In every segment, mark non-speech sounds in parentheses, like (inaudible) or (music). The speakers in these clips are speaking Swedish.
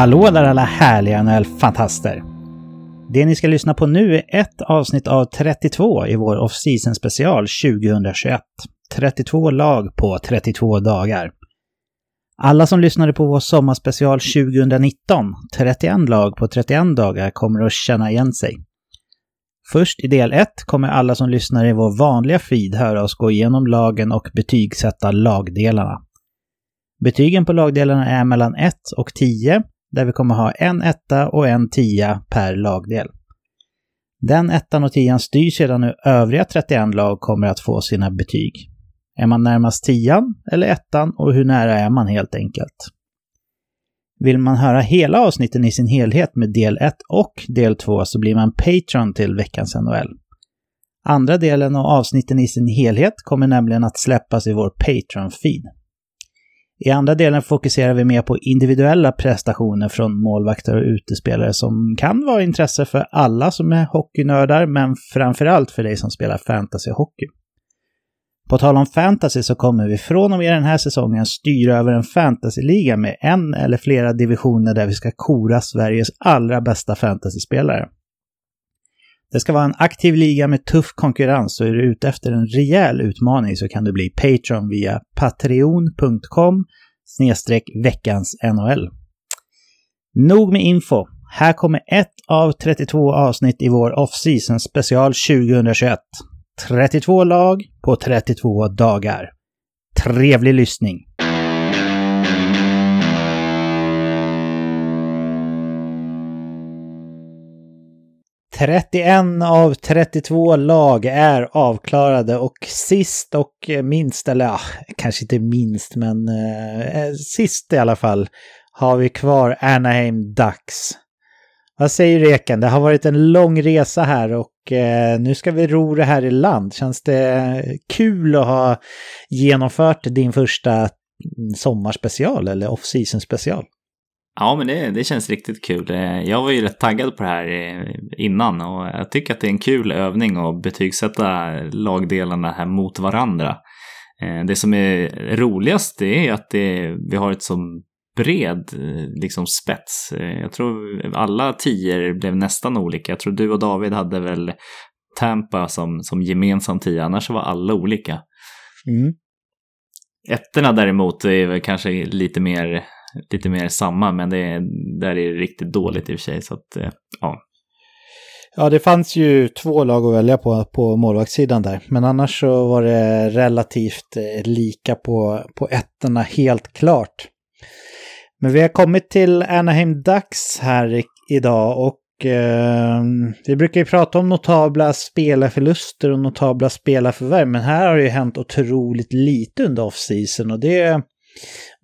Hallå där alla härliga NHL-fantaster! Det ni ska lyssna på nu är ett avsnitt av 32 i vår off-season special 2021. 32 lag på 32 dagar. Alla som lyssnade på vår sommarspecial 2019, 31 lag på 31 dagar, kommer att känna igen sig. Först i del 1 kommer alla som lyssnar i vår vanliga feed höra oss gå igenom lagen och betygsätta lagdelarna. Betygen på lagdelarna är mellan 1 och 10, där vi kommer ha en etta och en tia per lagdel. Den ettan och tian styr sedan hur övriga 31 lag kommer att få sina betyg. Är man närmast tian eller ettan och hur nära är man helt enkelt? Vill man höra hela avsnitten i sin helhet med del 1 och del 2 så blir man Patreon till veckans NHL. Andra delen och avsnitten i sin helhet kommer nämligen att släppas i vår Patreon-feed. I andra delen fokuserar vi mer på individuella prestationer från målvakter och utespelare som kan vara intresse för alla som är hockeynördar, men framförallt för dig som spelar fantasyhockey. På tal om fantasy så kommer vi från och med den här säsongen styra över en fantasyliga med en eller flera divisioner där vi ska kora Sveriges allra bästa fantasyspelare. Det ska vara en aktiv liga med tuff konkurrens och är du ute efter en rejäl utmaning så kan du bli Patreon via patreon.com snedstreck veckans NHL. Nog med info. Här kommer ett av 32 avsnitt i vår off-season special 2021. 32 lag på 32 dagar. Trevlig lyssning! 31 av 32 lag är avklarade och sist och minst, eller ja, kanske inte minst, men eh, sist i alla fall, har vi kvar Anaheim Ducks. Vad säger du Eken? Det har varit en lång resa här och eh, nu ska vi ro det här i land. Känns det eh, kul att ha genomfört din första mm, sommarspecial eller off-season special? Ja, men det, det känns riktigt kul. Eh, jag var ju rätt taggad på det här eh, innan och jag tycker att det är en kul övning att betygsätta lagdelarna här mot varandra. Eh, det som är roligast är att det, vi har ett så bred liksom spets. Jag tror alla tior blev nästan olika. Jag tror du och David hade väl Tampa som, som gemensam tia, annars var alla olika. Mm. Ettorna däremot är väl kanske lite mer lite mer samma, men det är, där är det riktigt dåligt i och för sig. Så att, eh, ja. Ja, det fanns ju två lag att välja på på målvaktssidan där, men annars så var det relativt eh, lika på, på ettorna helt klart. Men vi har kommit till Anaheim Ducks här idag och eh, vi brukar ju prata om notabla spelarförluster och notabla spelarförvärv, men här har det ju hänt otroligt lite under offseason och det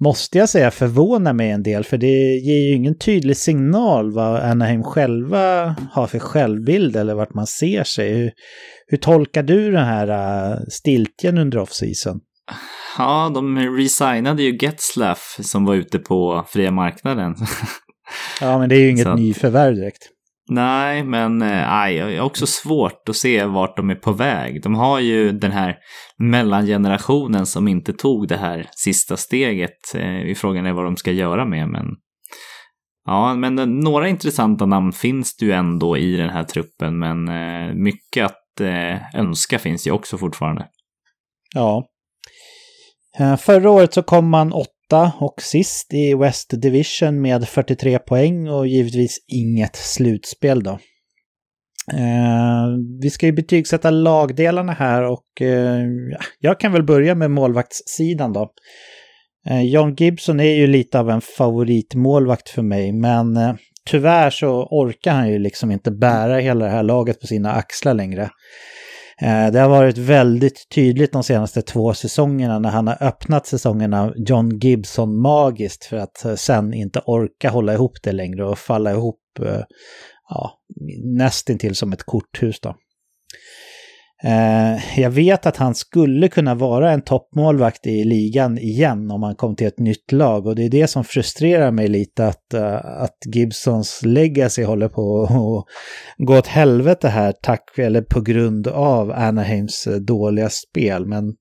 måste jag säga förvånar mig en del för det ger ju ingen tydlig signal vad Anaheim själva har för självbild eller vart man ser sig. Hur, hur tolkar du den här uh, stiltjen under off-season? Ja, de resignade ju Getzlaff som var ute på fria marknaden. ja, men det är ju inget nyförvärv direkt. Nej, men eh, nej, jag har också svårt att se vart de är på väg. De har ju den här mellangenerationen som inte tog det här sista steget. Eh, frågan är vad de ska göra med, men Ja, men eh, några intressanta namn finns det ju ändå i den här truppen, men mycket att önska finns ju också fortfarande. Ja. Förra året så kom man åtta och sist i West Division med 43 poäng och givetvis inget slutspel då. Eh, vi ska ju betygsätta lagdelarna här och eh, jag kan väl börja med målvaktssidan då. Eh, John Gibson är ju lite av en favoritmålvakt för mig, men eh, tyvärr så orkar han ju liksom inte bära hela det här laget på sina axlar längre. Eh, det har varit väldigt tydligt de senaste två säsongerna när han har öppnat säsongerna John Gibson magiskt för att eh, sen inte orka hålla ihop det längre och falla ihop eh, ja, nästintill som ett korthus då. Eh, jag vet att han skulle kunna vara en toppmålvakt i ligan igen om han kom till ett nytt lag och det är det som frustrerar mig lite att, eh, att Gibsons legacy håller på att gå åt helvete här tack eller på grund av Anaheims eh, dåliga spel. Men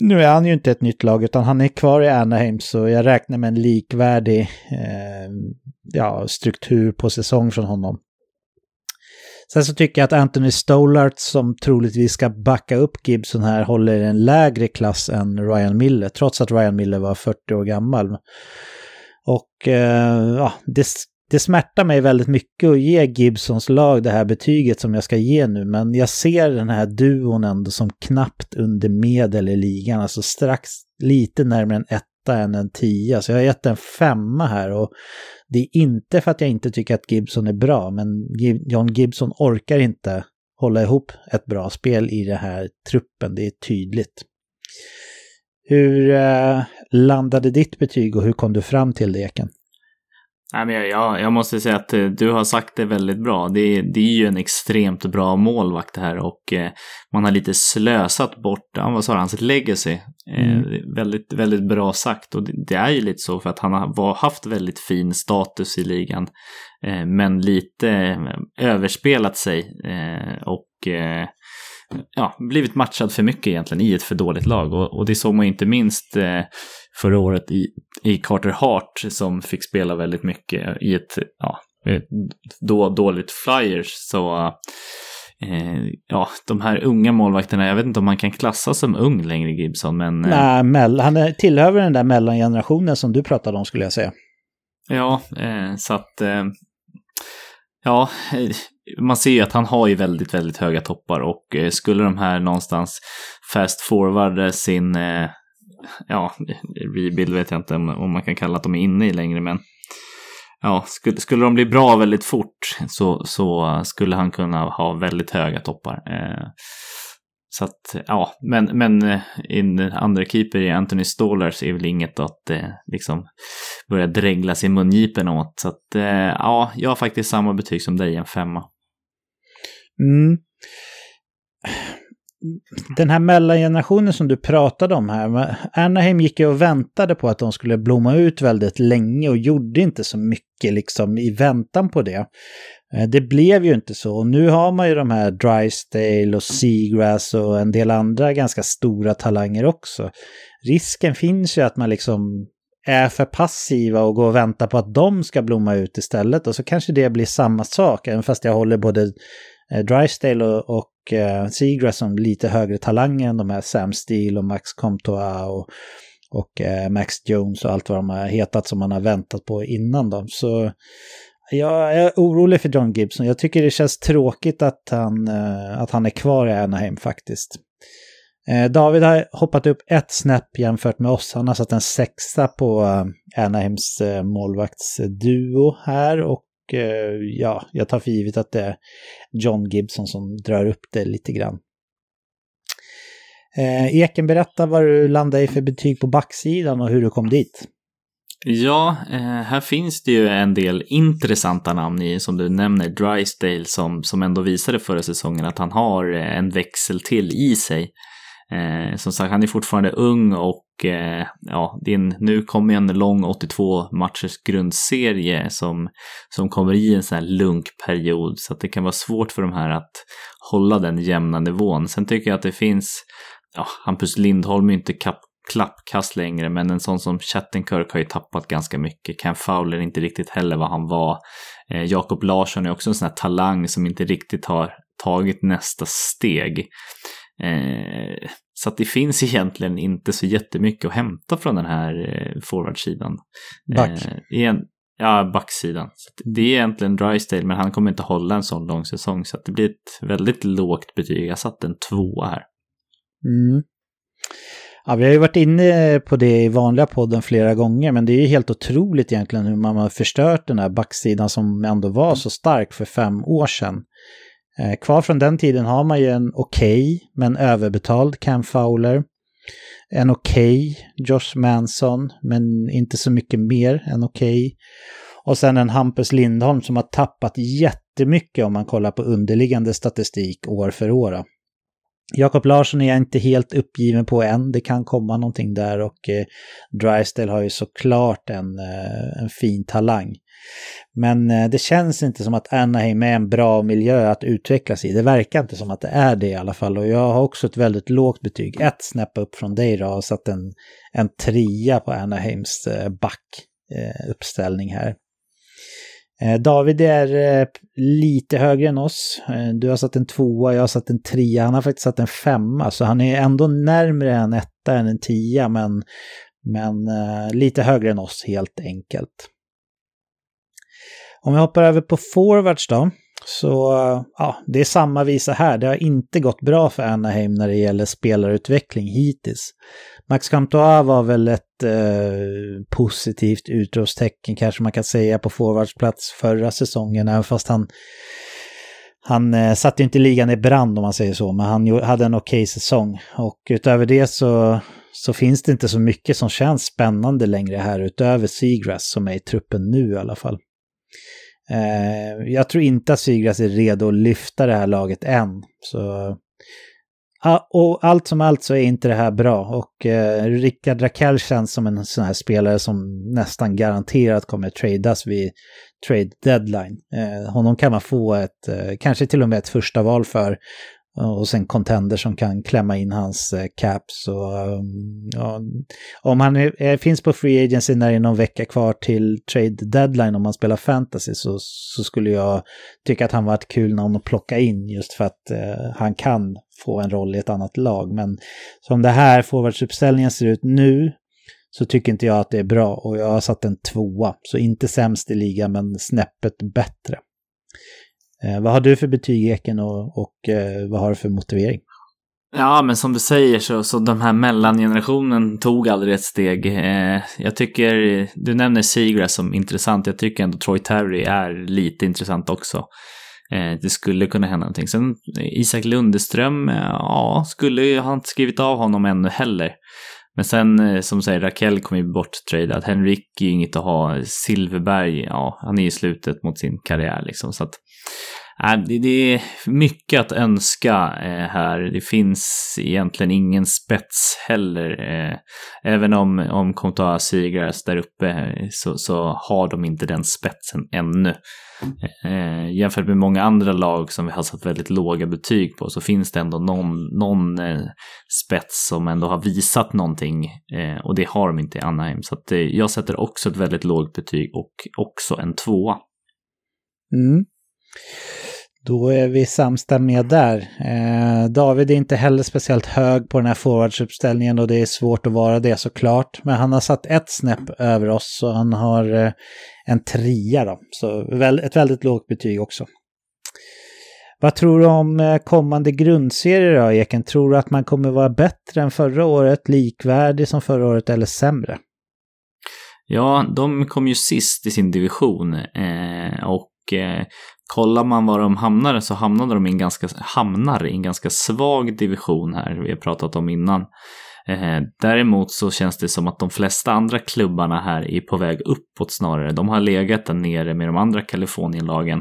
nu är han ju inte ett nytt lag utan han är kvar i Anaheim så jag räknar med en likvärdig eh, ja, struktur på säsong från honom. Sen så tycker jag att Anthony Stolart som troligtvis ska backa upp Gibson här håller en lägre klass än Ryan Miller trots att Ryan Miller var 40 år gammal. Och eh, ja, det, det smärtar mig väldigt mycket att ge Gibsons lag det här betyget som jag ska ge nu, men jag ser den här duon ändå som knappt under medel i ligan, alltså strax lite närmare en etta än en tia, så jag har gett en femma här och det är inte för att jag inte tycker att Gibson är bra, men John Gibson orkar inte hålla ihop ett bra spel i den här truppen, det är tydligt. Hur eh, landade ditt betyg och hur kom du fram till det, Eken? Nej, men jag, jag måste säga att eh, du har sagt det väldigt bra. Det, det är ju en extremt bra målvakt det här och eh, man har lite slösat bort, vad sa hans legacy. Eh, mm. Eh, väldigt, väldigt bra sagt och det, det, är ju lite så för att han har haft väldigt fin status i ligan. Eh, men lite eh, överspelat sig och ja, blivit matchad för mycket egentligen i ett för dåligt lag. Och, och det såg man inte minst eh, förra året i, i Carter Hart som fick spela väldigt mycket i ett ja, då, dåligt Flyers. Så eh, ja, de här unga målvakterna, jag vet inte om man kan klassa som ung längre Gibson, men... Eh, Nej, han är, tillhör den där mellangenerationen som du pratade om skulle jag säga. Ja, eh, så att... Eh, ja, man ser ju att han har ju väldigt, väldigt höga toppar och eh, skulle de här någonstans fast forward sin, eh, ja, rebuild vet jag inte om man kan kalla att de är inne i längre, men ja, skulle, skulle de bli bra väldigt fort så, så skulle han kunna ha väldigt höga toppar. Eh. Så att, ja, men, men in andra keeper i Anthony Stålars är väl inget att eh, liksom börja dreglas i mungipen åt. Så att, eh, ja, jag har faktiskt samma betyg som dig, en femma. Mm. Den här mellangenerationen som du pratade om här, Anaheim gick ju och väntade på att de skulle blomma ut väldigt länge och gjorde inte så mycket liksom i väntan på det. Eh, det blev ju inte så. Och nu har man ju de här Drysdale och Seagrass och en del andra ganska stora talanger också. Risken finns ju att man liksom är för passiva och går och väntar på att de ska blomma ut istället. Och så kanske det blir samma sak, även fast jag håller både eh, Drysdale och, och eh, Seagrass som lite högre talanger än de här Sam Steele och Max Comtois och, och eh, Max Jones och allt vad de har hetat som man har väntat på innan dem. Så jag är orolig för John Gibson. Jag tycker det känns tråkigt att han, eh, att han är kvar i Anaheim faktiskt. Eh, David har hoppat upp ett snäpp jämfört med oss. Han har satt en sexa på eh, Anaheims eh, målvaktsduo här och ja, jag tar för givet att det är John Gibson som drar upp det lite grann. Eken, berätta vad du landade i för betyg på backsidan och hur du kom dit. Ja, här finns det ju en del intressanta namn i, som du nämner, Drysdale som, som ändå visade förra säsongen att han har en växel till i sig. Eh, som sagt, han är fortfarande ung och eh, ja, det en, nu kommer en lång 82 matchers grundserie som, som kommer i en sån här lunkperiod så att det kan vara svårt för de här att hålla den jämna nivån. Sen tycker jag att det finns Ja, Hampus Lindholm är inte kap klappkast längre, men en sån som Chattenkirk har ju tappat ganska mycket. Ken Fowler är inte riktigt heller vad han var. Eh, Jakob Larsson är också en sån här talang som inte riktigt har tagit nästa steg. Eh, så att det finns (laughs) egentligen inte så jättemycket att hämta från den här eh, forwardsidan. Back. Eh, ja, backsidan. Så det är egentligen Drysdale, men han kommer inte hålla en sån lång säsong. Så att det blir ett väldigt lågt betyg. Jag satte en tvåa här. Mm. Ja, vi har ju varit inne på det i vanliga podden flera gånger, men det är ju helt otroligt egentligen hur man har förstört den här backsidan som ändå var så stark för fem år sedan. Eh, kvar från den tiden har man ju en okej, okay, men överbetald Cam Fowler. En okej okay, Josh Manson, men inte så mycket mer än okej. Okay. Och sen en Hampus Lindholm som har tappat jättemycket om man kollar på underliggande statistik år för år. Jakob Larsson är jag inte helt uppgiven på än. Det kan komma någonting där och eh, Drysdale har ju såklart en, eh, en fin talang. Men eh, det känns inte som att Anaheim är en bra miljö att utvecklas i. Det verkar inte som att det är det i alla fall. Och jag har också ett väldigt lågt betyg. Ett snäpp upp från dig då. och satt en, en trea på Anaheims eh, backuppställning eh, här. Eh, David är eh, lite högre än oss. Eh, du har satt en tvåa, jag har satt en trea. Han har faktiskt satt en femma, så han är ändå närmre en etta än en tia, men, men lite högre än oss helt enkelt. Om vi hoppar över på forwards då. Så ja, det är samma visa här. Det har inte gått bra för Anaheim när det gäller spelarutveckling hittills. Max Comtois var väl ett eh, positivt utropstecken kanske man kan säga på forwardsplats förra säsongen, även fast han han eh, satte inte ligan i brand om man säger så, men han hade en okej okay säsong. Och utöver det så, så finns det inte så mycket som känns spännande längre här utöver Seagrass som är i truppen nu i alla fall. Eh, jag tror inte att Sygras är redo att lyfta det här laget än. Så, och allt som allt så är inte det här bra. Och eh, Rickard Rakell känns som en sån här spelare som nästan garanterat kommer tradas vid trade deadline. Eh, honom kan man få ett, eh, kanske till och med ett första val för och sen contender som kan klämma in hans eh, caps. Och, um, ja, om han är, finns på free agency när det är någon vecka kvar till trade deadline om man spelar fantasy så, så skulle jag tycka att han var ett kul namn att plocka in just för att eh, han kan få en roll i ett annat lag. Men som det här forwardsuppställningen ser ut nu så tycker inte jag att det är bra och jag har satt en tvåa. Så inte sämst i ligan men snäppet bättre. Eh, vad har du för betyg Eken och, och eh, vad har du för motivering? Ja, men som du säger så, så de här mellangenerationen tog aldrig ett steg. Eh, jag tycker, du nämner Seagrass som intressant. Jag tycker ändå Troy Terry är lite intressant också. Eh, det skulle kunna hända någonting. Sen eh, Isak Lundeström, eh, ja, skulle jag har inte skrivit av honom ännu heller. Men sen, eh, som säger, Raquel kommer ju borttradad. Henrik är ju inget att ha. Silverberg, ja, han är i slutet mot sin karriär liksom. Så att, Äh, det, det är mycket att önska eh, här. Det finns egentligen ingen spets heller. Eh, även om, om Comtois Seagrass där uppe eh, så, så har de inte den spetsen ännu. Eh, jämfört med många andra lag som vi har satt väldigt låga betyg på så finns det ändå någon, någon eh, spets som ändå har visat någonting eh, och det har de inte i Anaheim. Så att, eh, jag sätter också ett väldigt lågt betyg och också en tvåa. Mm. Då är vi samstämmiga där. Eh, David är inte heller speciellt hög på den här forwardsuppställningen och det är svårt att vara det såklart. Men han har satt ett snäpp över oss så han har eh, en trea då. Så väl, ett väldigt lågt betyg också. Vad tror du om eh, kommande grundserier då, Eken? Tror du att man kommer vara bättre än förra året, likvärdig som förra året eller sämre? Ja, de kom ju sist i sin division eh, och eh, kollar man var de hamnade så hamnade de i en ganska, hamnar i en ganska svag division här, vi har pratat om innan. Eh, däremot så känns det som att de flesta andra klubbarna här är på väg uppåt snarare. De har legat där nere med de andra Kalifornienlagen.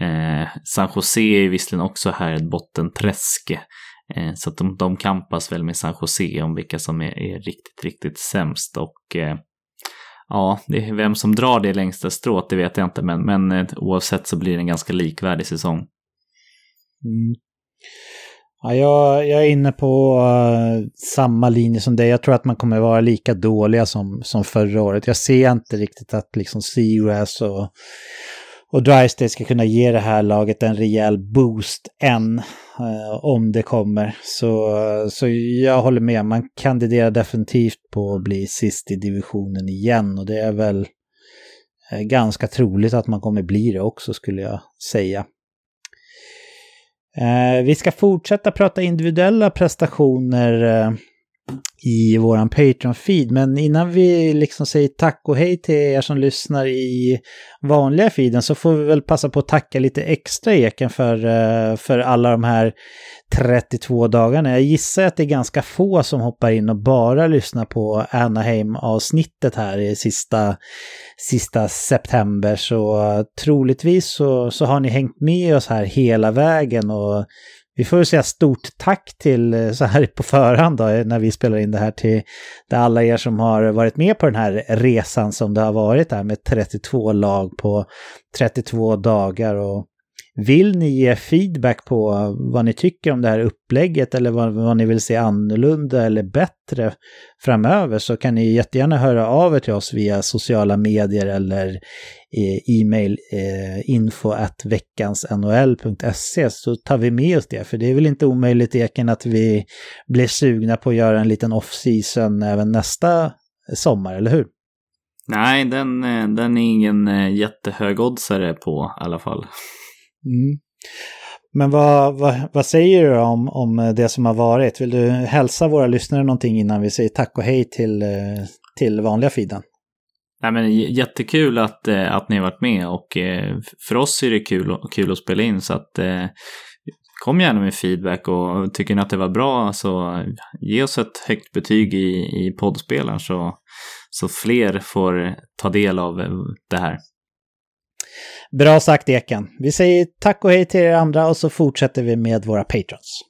Eh, San Jose är visserligen också här ett bottenträsk. Eh, så att de, de kampas väl med San Jose om vilka som är, är riktigt, riktigt sämst. Och eh, ja, det är vem som drar det längsta strået, det vet jag inte. Men, men eh, oavsett så blir det en ganska likvärdig säsong. Mm. Ja, jag, jag är inne på uh, samma linje som dig. Jag tror att man kommer vara lika dåliga som, som förra året. Jag ser inte riktigt att liksom Seagrass och, och Drysdale ska kunna ge det här laget en rejäl boost än. eh, om det kommer. Så, så jag håller med. Man kandiderar definitivt på att bli sist i divisionen igen. Och det är väl eh, ganska troligt att man kommer bli det också skulle jag säga. Eh, vi ska fortsätta prata individuella prestationer eh, i våran Patreon-feed. Men innan vi liksom säger tack och hej till er som lyssnar i vanliga feeden så får vi väl passa på att tacka lite extra Eken för, eh, för alla de här 32 dagarna. Jag gissar att det är ganska få som hoppar in och bara lyssnar på Anaheim-avsnittet här i sista, sista september. Så troligtvis så, så har ni hängt med oss här hela vägen och vi får säga stort tack till, eh, så här på förhand då, eh, när vi spelar in det här, till, alla er som har varit med på den här resan som det har varit här med 32 lag på 32 dagar. Och vill ni ge feedback på vad ni tycker om det här upplägget eller vad, vad ni vill se annorlunda eller bättre framöver så kan ni jättegärna höra av er till oss via sociala medier eller eh, e-mail eh, info at veckansnhl.se så tar vi med oss det. För det är väl inte omöjligt Eken att vi blir sugna på att göra en liten off-season även nästa sommar, eller hur? Nej, den, eh, den är ingen eh, jättehög oddsare på i alla fall. Mm. Men vad, vad, vad, säger du om, om det som har varit? Vill du hälsa våra lyssnare någonting innan vi säger tack och hej till, eh, till vanliga feeden? Nej, men jättekul att, eh, att ni har varit med och eh, för oss är det kul, kul att spela in så att kom gärna med feedback och tycker ni att det var bra så ge oss ett högt betyg i, i poddspelaren så, så fler får ta del av det här. Bra sagt Eken. Vi säger tack och hej till er andra och så fortsätter vi med våra patrons.